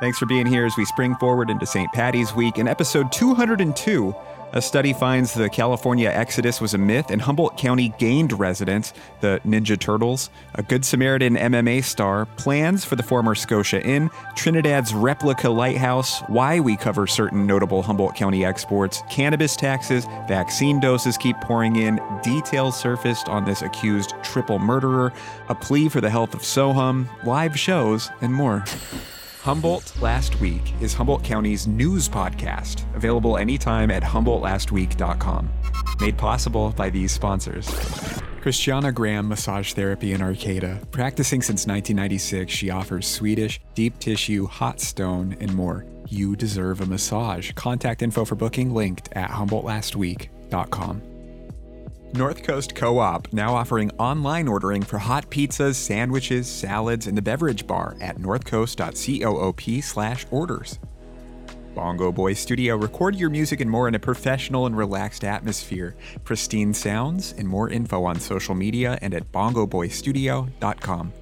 Thanks for being here as we spring forward into St. Patty's Week. In episode 202, a study finds the California Exodus was a myth and Humboldt County gained residents, the Ninja Turtles. A Good Samaritan MMA star, plans for the former Scotia Inn, Trinidad's replica lighthouse, why we cover certain notable Humboldt County exports, cannabis taxes, vaccine doses keep pouring in, details surfaced on this accused triple murderer, a plea for the health of Sohum, live shows, and more. Humboldt Last Week is Humboldt County's news podcast, available anytime at HumboldtLastWeek.com. Made possible by these sponsors. Christiana Graham Massage Therapy in Arcata. Practicing since 1996, she offers Swedish, deep tissue, hot stone, and more. You deserve a massage. Contact info for booking linked at HumboldtLastWeek.com. North Coast Co op now offering online ordering for hot pizzas, sandwiches, salads, and the beverage bar at northcoast.coop orders. Bongo Boy Studio, record your music and more in a professional and relaxed atmosphere. Pristine sounds and more info on social media and at bongoboystudio.com.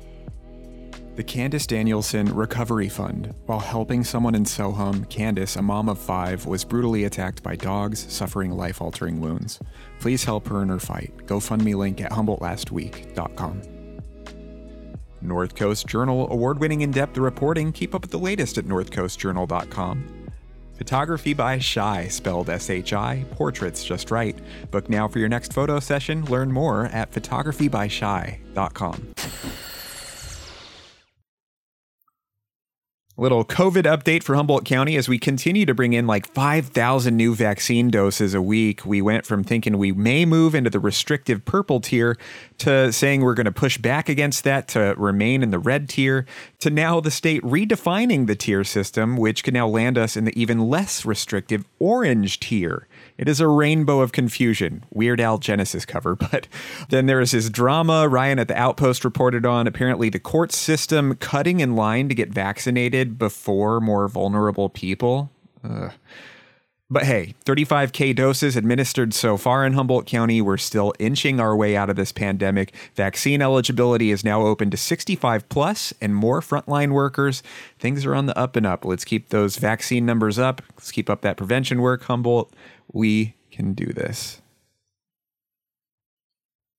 The Candace Danielson Recovery Fund. While helping someone in Sohum, Candace, a mom of five, was brutally attacked by dogs, suffering life altering wounds. Please help her in her fight. GoFundMe link at HumboldtLastWeek.com. North Coast Journal, award winning in depth reporting. Keep up with the latest at NorthCoastJournal.com. Photography by Shy, spelled S H I, portraits just right. Book now for your next photo session. Learn more at photographybyshy.com. Little COVID update for Humboldt County as we continue to bring in like 5,000 new vaccine doses a week. We went from thinking we may move into the restrictive purple tier to saying we're going to push back against that to remain in the red tier to now the state redefining the tier system, which can now land us in the even less restrictive orange tier. It is a rainbow of confusion. Weird Al Genesis cover. But then there is his drama. Ryan at the Outpost reported on apparently the court system cutting in line to get vaccinated before more vulnerable people. Ugh. But hey, 35K doses administered so far in Humboldt County. We're still inching our way out of this pandemic. Vaccine eligibility is now open to 65 plus and more frontline workers. Things are on the up and up. Let's keep those vaccine numbers up. Let's keep up that prevention work, Humboldt. We can do this.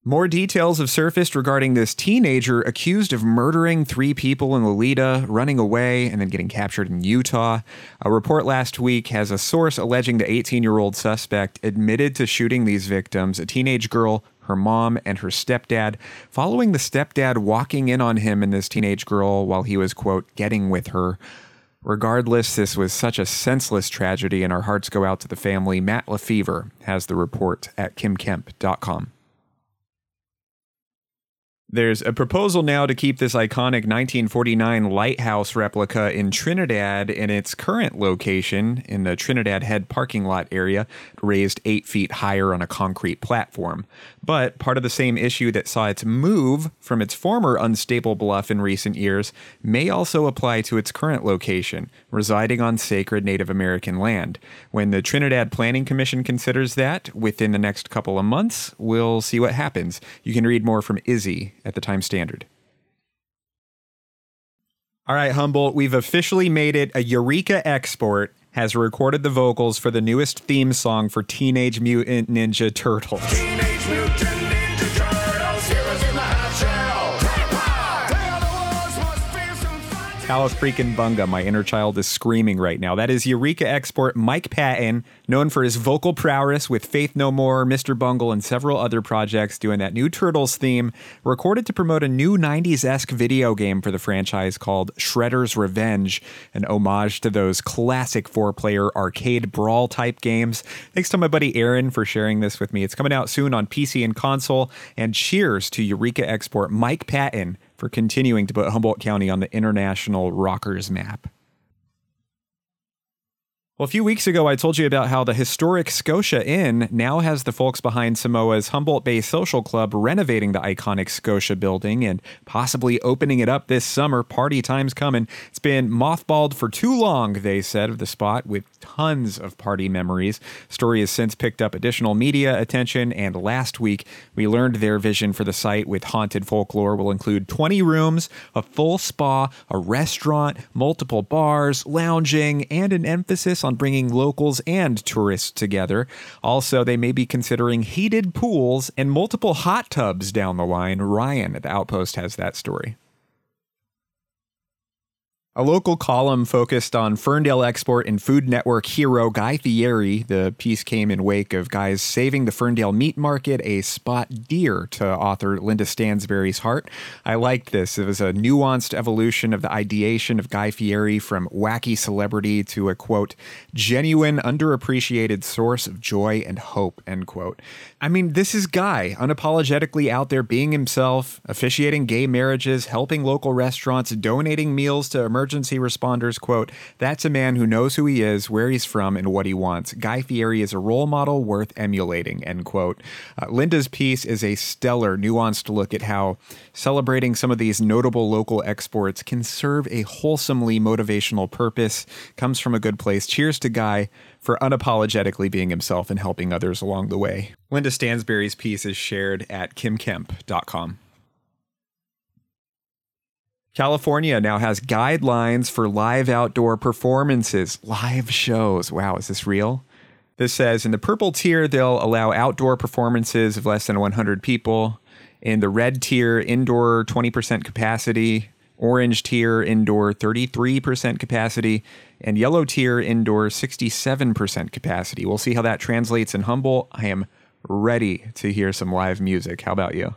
More details have surfaced regarding this teenager accused of murdering three people in Loleta, running away, and then getting captured in Utah. A report last week has a source alleging the 18 year old suspect admitted to shooting these victims a teenage girl, her mom, and her stepdad, following the stepdad walking in on him and this teenage girl while he was, quote, getting with her. Regardless, this was such a senseless tragedy, and our hearts go out to the family. Matt Lefevre has the report at kymkemp.com. There's a proposal now to keep this iconic 1949 lighthouse replica in Trinidad in its current location in the Trinidad Head parking lot area, raised eight feet higher on a concrete platform. But part of the same issue that saw its move from its former unstable bluff in recent years may also apply to its current location, residing on sacred Native American land. When the Trinidad Planning Commission considers that within the next couple of months, we'll see what happens. You can read more from Izzy at the Time Standard. All right, Humboldt, we've officially made it. A Eureka export has recorded the vocals for the newest theme song for Teenage Mutant Ninja Turtles. Teenage Mutant freaking bunga, my inner child is screaming right now. That is Eureka export Mike Patton, known for his vocal prowess with Faith No More, Mr. Bungle, and several other projects, doing that new Turtles theme, recorded to promote a new 90s esque video game for the franchise called Shredder's Revenge, an homage to those classic four player arcade brawl type games. Thanks to my buddy Aaron for sharing this with me. It's coming out soon on PC and console, and cheers to Eureka export Mike Patton for continuing to put Humboldt County on the international rockers map. Well, a few weeks ago, I told you about how the historic Scotia Inn now has the folks behind Samoa's Humboldt Bay Social Club renovating the iconic Scotia building and possibly opening it up this summer. Party time's coming. It's been mothballed for too long, they said, of the spot with tons of party memories. Story has since picked up additional media attention, and last week we learned their vision for the site with haunted folklore will include 20 rooms, a full spa, a restaurant, multiple bars, lounging, and an emphasis on bringing locals and tourists together. Also, they may be considering heated pools and multiple hot tubs down the line. Ryan at the Outpost has that story. A local column focused on Ferndale export and Food Network hero Guy Fieri. The piece came in wake of Guy's saving the Ferndale meat market a spot dear to author Linda Stansberry's heart. I liked this. It was a nuanced evolution of the ideation of Guy Fieri from wacky celebrity to a quote, genuine, underappreciated source of joy and hope, end quote. I mean, this is Guy, unapologetically out there being himself, officiating gay marriages, helping local restaurants, donating meals to emergency responders. Quote, that's a man who knows who he is, where he's from, and what he wants. Guy Fieri is a role model worth emulating, end quote. Uh, Linda's piece is a stellar, nuanced look at how celebrating some of these notable local exports can serve a wholesomely motivational purpose, comes from a good place. Cheers to Guy for unapologetically being himself and helping others along the way. Linda Stansberry's piece is shared at kymkemp.com. California now has guidelines for live outdoor performances, live shows. Wow, is this real? This says in the purple tier, they'll allow outdoor performances of less than 100 people. In the red tier, indoor 20% capacity. Orange tier, indoor 33% capacity. And yellow tier, indoor 67% capacity. We'll see how that translates in Humboldt. I am ready to hear some live music. How about you?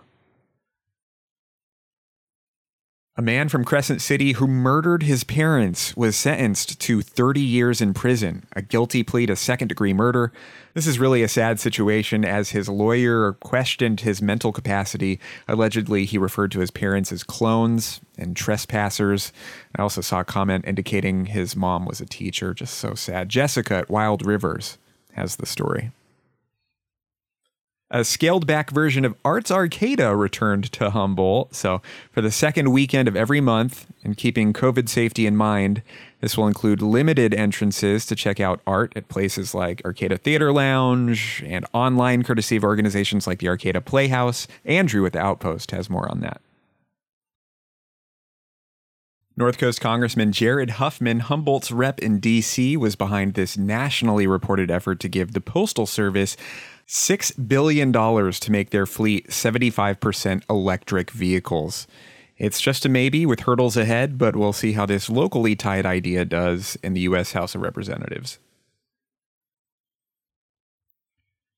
A man from Crescent City who murdered his parents was sentenced to 30 years in prison, a guilty plea to second degree murder. This is really a sad situation as his lawyer questioned his mental capacity. Allegedly, he referred to his parents as clones and trespassers. I also saw a comment indicating his mom was a teacher. Just so sad. Jessica at Wild Rivers has the story. A scaled back version of Arts Arcata returned to Humboldt. So, for the second weekend of every month, and keeping COVID safety in mind, this will include limited entrances to check out art at places like Arcata Theater Lounge and online courtesy of organizations like the Arcata Playhouse. Andrew at the Outpost has more on that. North Coast Congressman Jared Huffman, Humboldt's rep in D.C., was behind this nationally reported effort to give the Postal Service $6 billion to make their fleet 75% electric vehicles. It's just a maybe with hurdles ahead, but we'll see how this locally tied idea does in the U.S. House of Representatives.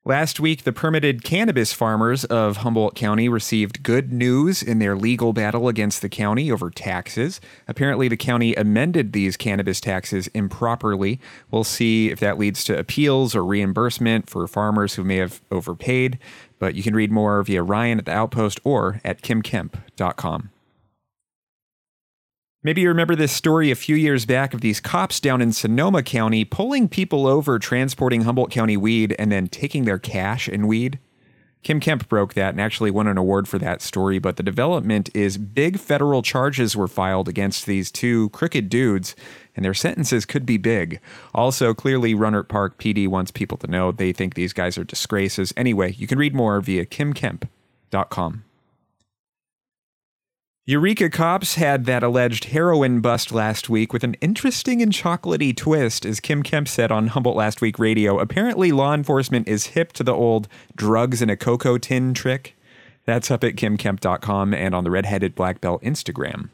Last week, the permitted cannabis farmers of Humboldt County received good news in their legal battle against the county over taxes. Apparently, the county amended these cannabis taxes improperly. We'll see if that leads to appeals or reimbursement for farmers who may have overpaid. But you can read more via Ryan at the Outpost or at kymkemp.com. Maybe you remember this story a few years back of these cops down in Sonoma County pulling people over transporting Humboldt County weed and then taking their cash and weed. Kym Kemp broke that and actually won an award for that story, but the development is big federal charges were filed against these two crooked dudes, and their sentences could be big. Also, clearly, Rohnert Park PD wants people to know they think these guys are disgraces. Anyway, you can read more via kymkemp.com. Eureka cops had that alleged heroin bust last week with an interesting and chocolatey twist, as Kym Kemp said on Humboldt Last Week Radio. Apparently, law enforcement is hip to the old drugs in a cocoa tin trick. That's up at kymkemp.com and on the Redheaded Black Belt Instagram.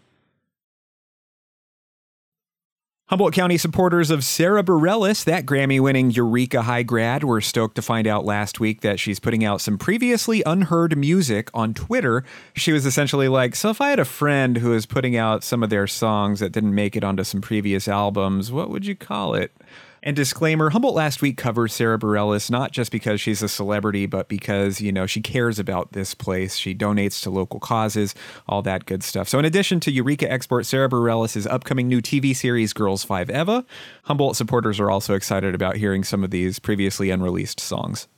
Humboldt County supporters of Sarah Bareilles, that Grammy winning Eureka High grad, were stoked to find out last week that she's putting out some previously unheard music on Twitter. She was essentially like, So, if I had a friend who was putting out some of their songs that didn't make it onto some previous albums, what would you call it? And disclaimer Humboldt last week covered Sarah Bareilles not just because she's a celebrity, but because, you know, she cares about this place. She donates to local causes, all that good stuff. So, in addition to Eureka export Sarah Bareilles' upcoming new TV series, Girls 5 Eva, Humboldt supporters are also excited about hearing some of these previously unreleased songs.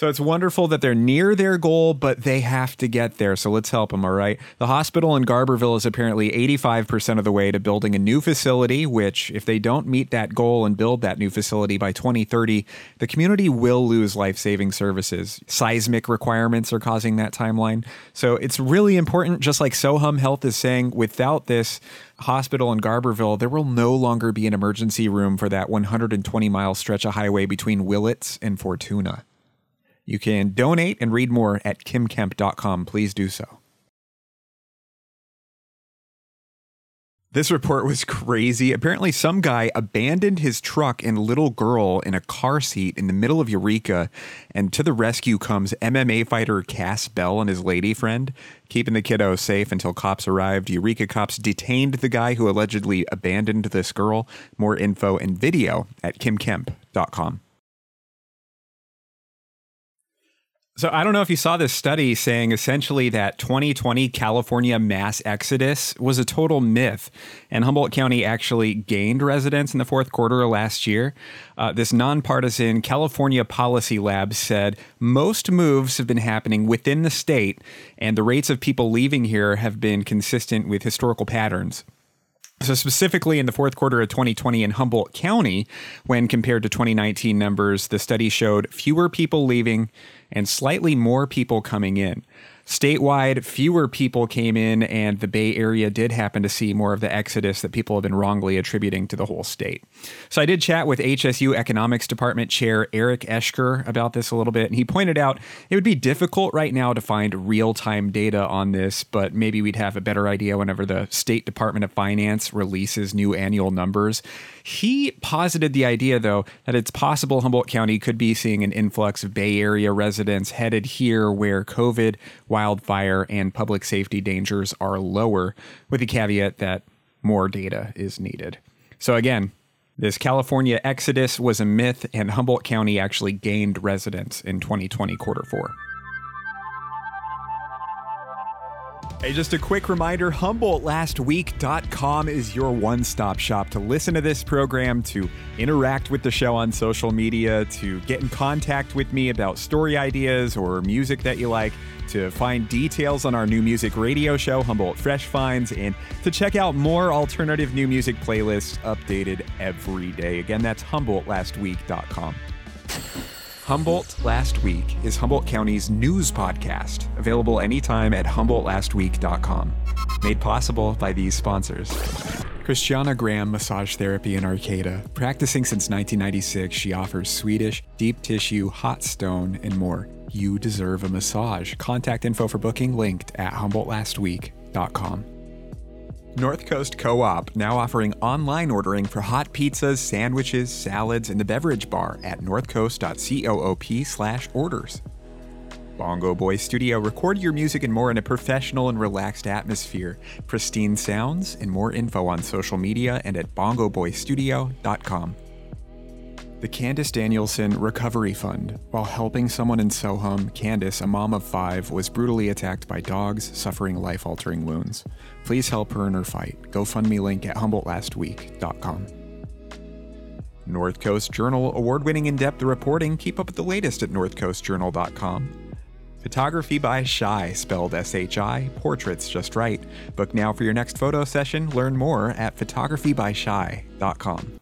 So it's wonderful that they're near their goal, but they have to get there. So let's help them, all right? The hospital in Garberville is apparently 85% of the way to building a new facility, which, if they don't meet that goal and build that new facility by 2030, the community will lose life saving services. Seismic requirements are causing that timeline. So it's really important, just like Sohum Health is saying, without this, hospital in Garberville, there will no longer be an emergency room for that 120 mile stretch of highway between Willits and Fortuna. You can donate and read more at kymkemp.com. Please do so. This report was crazy. Apparently, some guy abandoned his truck and little girl in a car seat in the middle of Eureka, and to the rescue comes MMA fighter Cass Bell and his lady friend, keeping the kiddo safe until cops arrived. Eureka cops detained the guy who allegedly abandoned this girl. More info and video at kymkemp.com. So I don't know if you saw this study saying essentially that 2020 California mass exodus was a total myth, and Humboldt County actually gained residents in the fourth quarter of last year. Uh, this nonpartisan California Policy Lab said most moves have been happening within the state, and the rates of people leaving here have been consistent with historical patterns. So, specifically in the fourth quarter of 2020 in Humboldt County, when compared to 2019 numbers, the study showed fewer people leaving and slightly more people coming in. Statewide, fewer people came in, and the Bay Area did happen to see more of the exodus that people have been wrongly attributing to the whole state. So I did chat with HSU Economics Department Chair Eric Eschker about this a little bit, and he pointed out it would be difficult right now to find real time data on this, but maybe we'd have a better idea whenever the State Department of Finance releases new annual numbers. He posited the idea, though, that it's possible Humboldt County could be seeing an influx of Bay Area residents headed here where COVID, wildfire, and public safety dangers are lower, with the caveat that more data is needed. So, again, this California exodus was a myth, and Humboldt County actually gained residents in 2020 quarter four. Hey, just a quick reminder HumboldtLastWeek.com is your one stop shop to listen to this program, to interact with the show on social media, to get in contact with me about story ideas or music that you like, to find details on our new music radio show, Humboldt Fresh Finds, and to check out more alternative new music playlists updated every day. Again, that's HumboldtLastWeek.com. Humboldt Last Week is Humboldt County's news podcast, available anytime at HumboldtLastWeek.com. Made possible by these sponsors. Christiana Graham Massage Therapy in Arcata. Practicing since 1996, she offers Swedish, deep tissue, hot stone, and more. You deserve a massage. Contact info for booking linked at HumboldtLastWeek.com. North Coast Co op now offering online ordering for hot pizzas, sandwiches, salads, and the beverage bar at northcoast.coop slash orders. Bongo Boy Studio, record your music and more in a professional and relaxed atmosphere. Pristine sounds and more info on social media and at bongoboystudio.com. The Candace Danielson Recovery Fund. While helping someone in Sohum, Candace, a mom of five, was brutally attacked by dogs, suffering life altering wounds. Please help her in her fight. GoFundMe link at HumboldtLastWeek.com. North Coast Journal award winning in depth reporting. Keep up with the latest at NorthCoastJournal.com. Photography by Shy, spelled S H I, portraits just right. Book now for your next photo session. Learn more at photographybyshy.com.